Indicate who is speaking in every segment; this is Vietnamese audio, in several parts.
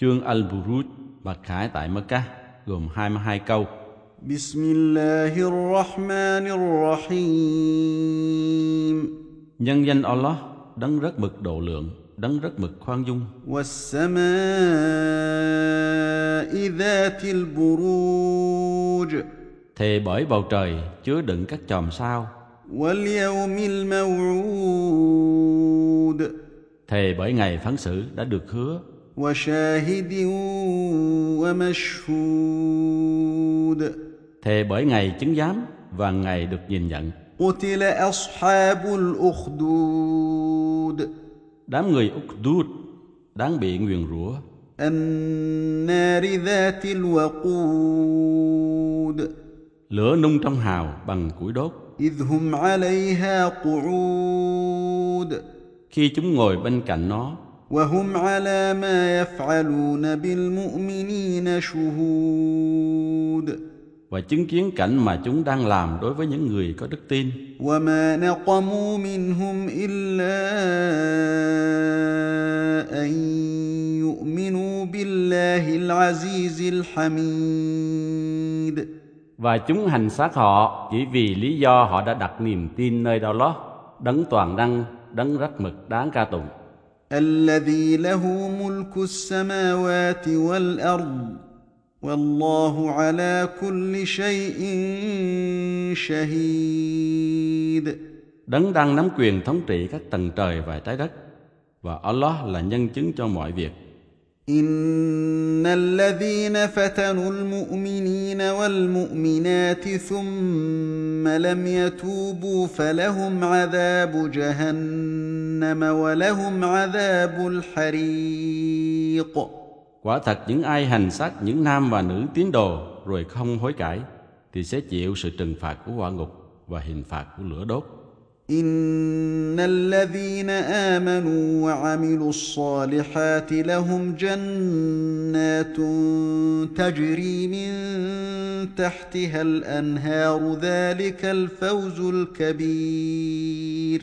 Speaker 1: Chương Al-Buruj bạc khải tại Mecca gồm 22 câu.
Speaker 2: Bismillahirrahmanirrahim.
Speaker 1: Nhân danh Allah, đấng rất mực độ lượng, đấng rất mực khoan dung. Thề bởi bầu trời chứa đựng các chòm sao. Thề bởi ngày phán xử đã được hứa.
Speaker 2: وشاهد ومشهود
Speaker 1: thề bởi ngày chứng giám và ngày được nhìn nhận.
Speaker 2: قتل أصحاب الأخدود
Speaker 1: Đám người Ukdud đáng bị nguyền rủa,
Speaker 2: النار ذات الوقود
Speaker 1: lửa nung trong hào bằng củi đốt.
Speaker 2: إذ هم عليها قعود
Speaker 1: Khi chúng ngồi bên cạnh nó,
Speaker 2: وهم على ما يفعلون بالمؤمنين شهود
Speaker 1: và chứng kiến cảnh mà chúng đang làm đối với những người có đức tin.
Speaker 2: وما نقموا منهم إلا أن يؤمنوا بالله العزيز الحميد
Speaker 1: Và chúng hành xác họ chỉ vì lý do họ đã đặt niềm tin nơi đâu đó, đấng toàn năng, đấng rất mực đáng ca tụng.
Speaker 2: الذي له ملك السماوات والأرض والله على كل شيء شهيد
Speaker 1: Đấng đang nắm quyền thống trị các tầng trời và trái đất. Và Allah là nhân chứng cho mọi việc.
Speaker 2: إن الذين فتنوا المؤمنين والمؤمنات ثم لم يتوبوا فلهم عذاب جهنم ولهم عذاب الحريق
Speaker 1: Quả thật những ai hành xác những nam và nữ tín đồ rồi không hối cải thì sẽ chịu sự trừng phạt của hỏa ngục và hình phạt của lửa đốt.
Speaker 2: إن الذين آمنوا وعملوا الصالحات لهم جنات تجري من تحتها الأنهار ذلك الفوز الكبير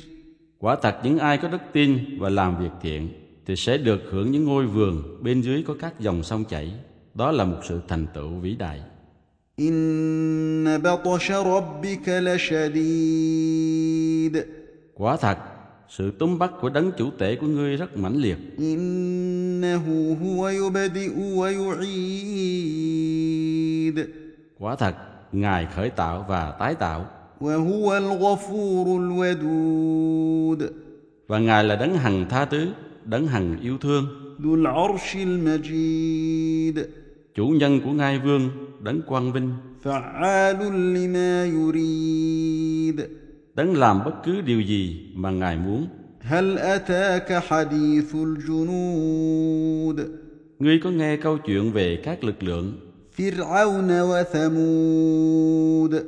Speaker 1: Quả thật những ai có đức tin và làm việc thiện thì sẽ được hưởng những ngôi vườn bên dưới có các dòng sông chảy. Đó là một sự thành tựu vĩ đại.
Speaker 2: إن بطش ربك لشديد
Speaker 1: Quả thật, sự túm bắt của đấng chủ tể của ngươi rất mãnh liệt. Quả thật, Ngài khởi tạo và tái tạo. Và Ngài là đấng hằng tha thứ, đấng hằng yêu thương. Chủ nhân của ngai vương, đấng quang vinh.
Speaker 2: فعال لما يريد
Speaker 1: đấng làm bất cứ điều gì mà Ngài muốn.
Speaker 2: هل أتاك حديث الجنود
Speaker 1: Ngươi có nghe câu chuyện về các lực lượng
Speaker 2: فرعون وثمود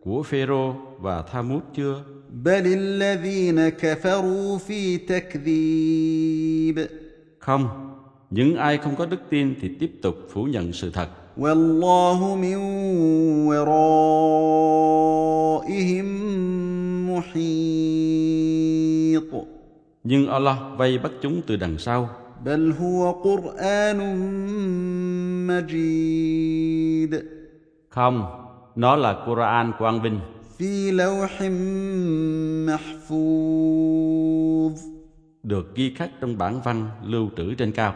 Speaker 1: của Phêrô và Thamút chưa?
Speaker 2: بل الذين كفروا في تكذيب
Speaker 1: Không, những ai không có đức tin thì tiếp tục phủ nhận sự thật.
Speaker 2: والله من ورائهم محيط
Speaker 1: Nhưng Allah vây bắt chúng từ đằng sau.
Speaker 2: بل هو قرآن مجيد
Speaker 1: Không, nó là Quran quang vinh,
Speaker 2: في لوح محفوظ
Speaker 1: được ghi khắc trong bản văn lưu trữ trên cao.